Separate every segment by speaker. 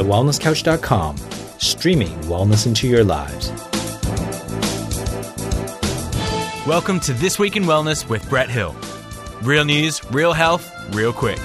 Speaker 1: thewellnesscouch.com, streaming wellness into your lives.
Speaker 2: Welcome to This Week in Wellness with Brett Hill. Real news, real health, real quick.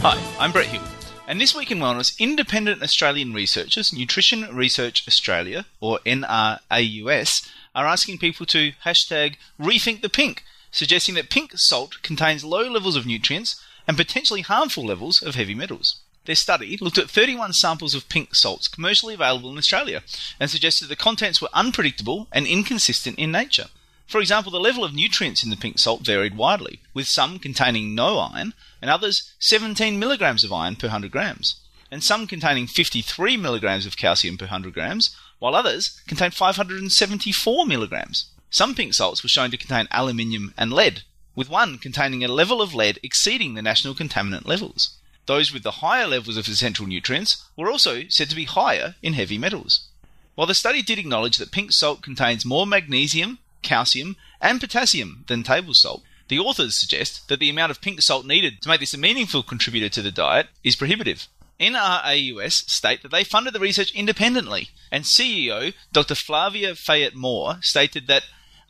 Speaker 3: Hi, I'm Brett Hill. And this week in wellness, independent Australian researchers, Nutrition Research Australia, or NRAUS, are asking people to hashtag rethink the pink, suggesting that pink salt contains low levels of nutrients and potentially harmful levels of heavy metals. Their study looked at 31 samples of pink salts commercially available in Australia and suggested the contents were unpredictable and inconsistent in nature. For example, the level of nutrients in the pink salt varied widely, with some containing no iron and others 17 milligrams of iron per 100 grams, and some containing 53 milligrams of calcium per 100 grams, while others contained 574 milligrams. Some pink salts were shown to contain aluminium and lead, with one containing a level of lead exceeding the national contaminant levels. Those with the higher levels of essential nutrients were also said to be higher in heavy metals. While the study did acknowledge that pink salt contains more magnesium, calcium, and potassium than table salt, the authors suggest that the amount of pink salt needed to make this a meaningful contributor to the diet is prohibitive. NRAUS state that they funded the research independently, and CEO Dr. Flavia Fayet-Moore stated that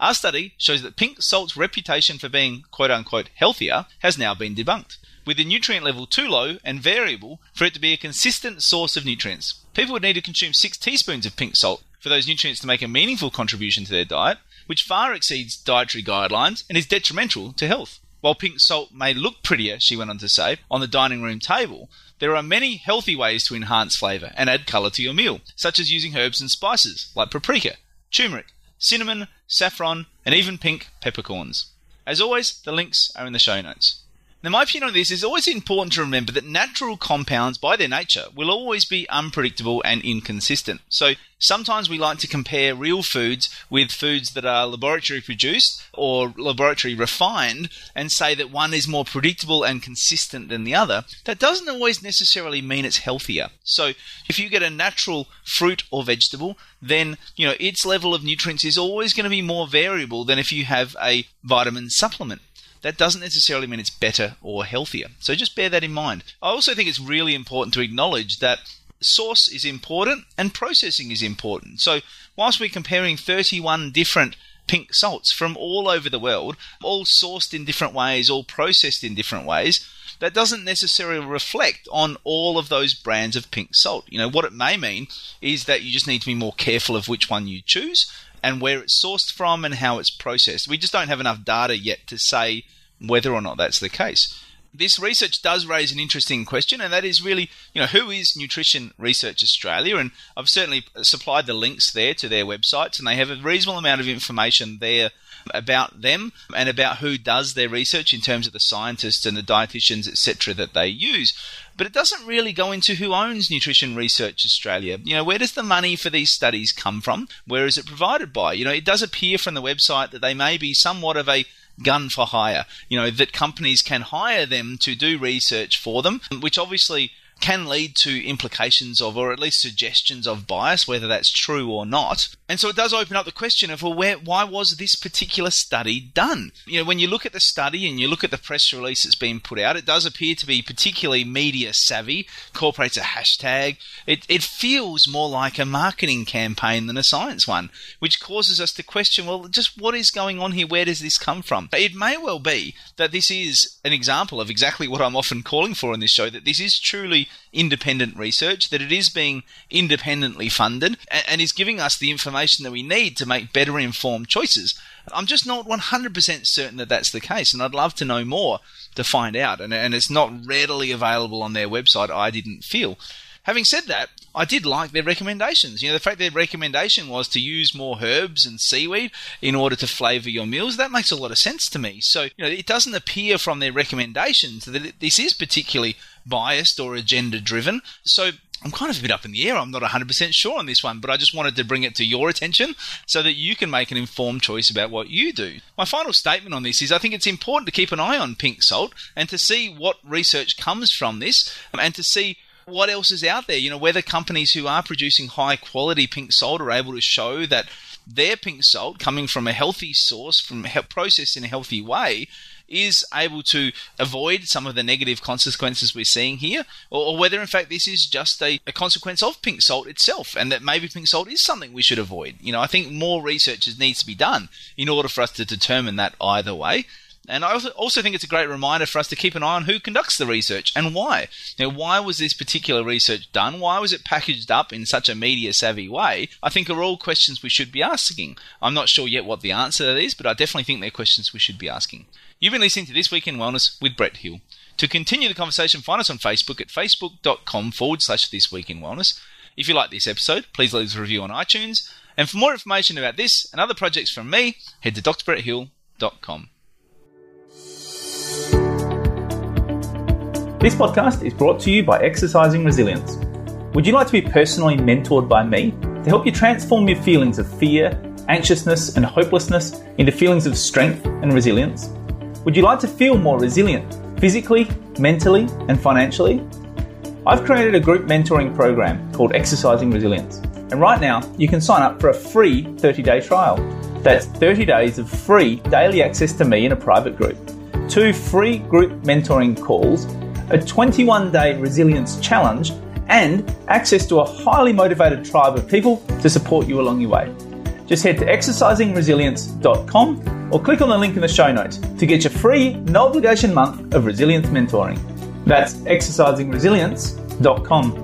Speaker 3: our study shows that pink salt's reputation for being quote unquote healthier has now been debunked with the nutrient level too low and variable for it to be a consistent source of nutrients. People would need to consume 6 teaspoons of pink salt for those nutrients to make a meaningful contribution to their diet, which far exceeds dietary guidelines and is detrimental to health. While pink salt may look prettier, she went on to say, on the dining room table, there are many healthy ways to enhance flavour and add colour to your meal, such as using herbs and spices like paprika, turmeric, cinnamon, saffron, and even pink peppercorns. As always, the links are in the show notes. Now, my opinion on this is always important to remember that natural compounds, by their nature, will always be unpredictable and inconsistent. So, sometimes we like to compare real foods with foods that are laboratory produced or laboratory refined and say that one is more predictable and consistent than the other. That doesn't always necessarily mean it's healthier. So, if you get a natural fruit or vegetable, then, you know, its level of nutrients is always going to be more variable than if you have a vitamin supplement that doesn't necessarily mean it's better or healthier. So just bear that in mind. I also think it's really important to acknowledge that source is important and processing is important. So whilst we're comparing 31 different pink salts from all over the world, all sourced in different ways, all processed in different ways, that doesn't necessarily reflect on all of those brands of pink salt. You know, what it may mean is that you just need to be more careful of which one you choose and where it's sourced from and how it's processed. We just don't have enough data yet to say whether or not that's the case. This research does raise an interesting question, and that is really, you know, who is Nutrition Research Australia? And I've certainly supplied the links there to their websites, and they have a reasonable amount of information there about them and about who does their research in terms of the scientists and the dietitians, etc., that they use. But it doesn't really go into who owns Nutrition Research Australia. You know, where does the money for these studies come from? Where is it provided by? You know, it does appear from the website that they may be somewhat of a gun for hire. You know, that companies can hire them to do research for them, which obviously can lead to implications of, or at least suggestions of bias, whether that's true or not. And so it does open up the question of, well, where, why was this particular study done? You know, when you look at the study and you look at the press release that's been put out, it does appear to be particularly media savvy, incorporates a hashtag. It, it feels more like a marketing campaign than a science one, which causes us to question, well, just what is going on here? Where does this come from? It may well be that this is an example of exactly what I'm often calling for in this show, that this is truly independent research, that it is being independently funded, and, is giving us the information that we need to make better informed choices. I'm just not 100% certain that that's the case, and I'd love to know more to find out. And, and it's not readily available on their website, I didn't feel. Having said that, I did like their recommendations. You know, the fact their recommendation was to use more herbs and seaweed in order to flavour your meals, that makes a lot of sense to me. So, you know, it doesn't appear from their recommendations that this is particularly biased or agenda driven. So, I'm kind of a bit up in the air. I'm not 100% sure on this one, but I just wanted to bring it to your attention so that you can make an informed choice about what you do. My final statement on this is I think it's important to keep an eye on pink salt and to see what research comes from this um, and to see what else is out there? You know, whether companies who are producing high quality pink salt are able to show that their pink salt coming from a healthy source, from processed in a healthy way, is able to avoid some of the negative consequences we're seeing here, or, or whether in fact this is just a, a, consequence of pink salt itself, and that maybe pink salt is something we should avoid. You know, I think more research needs to be done in order for us to determine that either way. And I also think it's a great reminder for us to keep an eye on who conducts the research and why. Now, why was this particular research done? Why was it packaged up in such a media savvy way? I think are all questions we should be asking. I'm not sure yet what the answer to these, but I definitely think they're questions we should be asking. You've been listening to This Week in Wellness with Brett Hill. To continue the conversation, find us on Facebook at facebook.com forward slash This Week in Wellness. If you like this episode, please leave us a review on iTunes. And for more information about this and other projects from me, head to drbretthill.com.
Speaker 4: This podcast is brought to you by Exercising Resilience. Would you like to be personally mentored by me to help you transform your feelings of fear, anxiousness, and hopelessness into feelings of strength and resilience? Would you like to feel more resilient physically, mentally, and financially? I've created a group mentoring program called Exercising Resilience, and right now you can sign up for a free 30 day trial. That's 30 days of free daily access to me in a private group, two free group mentoring calls a 21 day resilience challenge, and access to a highly motivated tribe of people to support you along your way. Just head to exercisingresilience.com or click on the link in the show notes to get your free, no obligation month of resilience mentoring. That's exercisingresilience.com.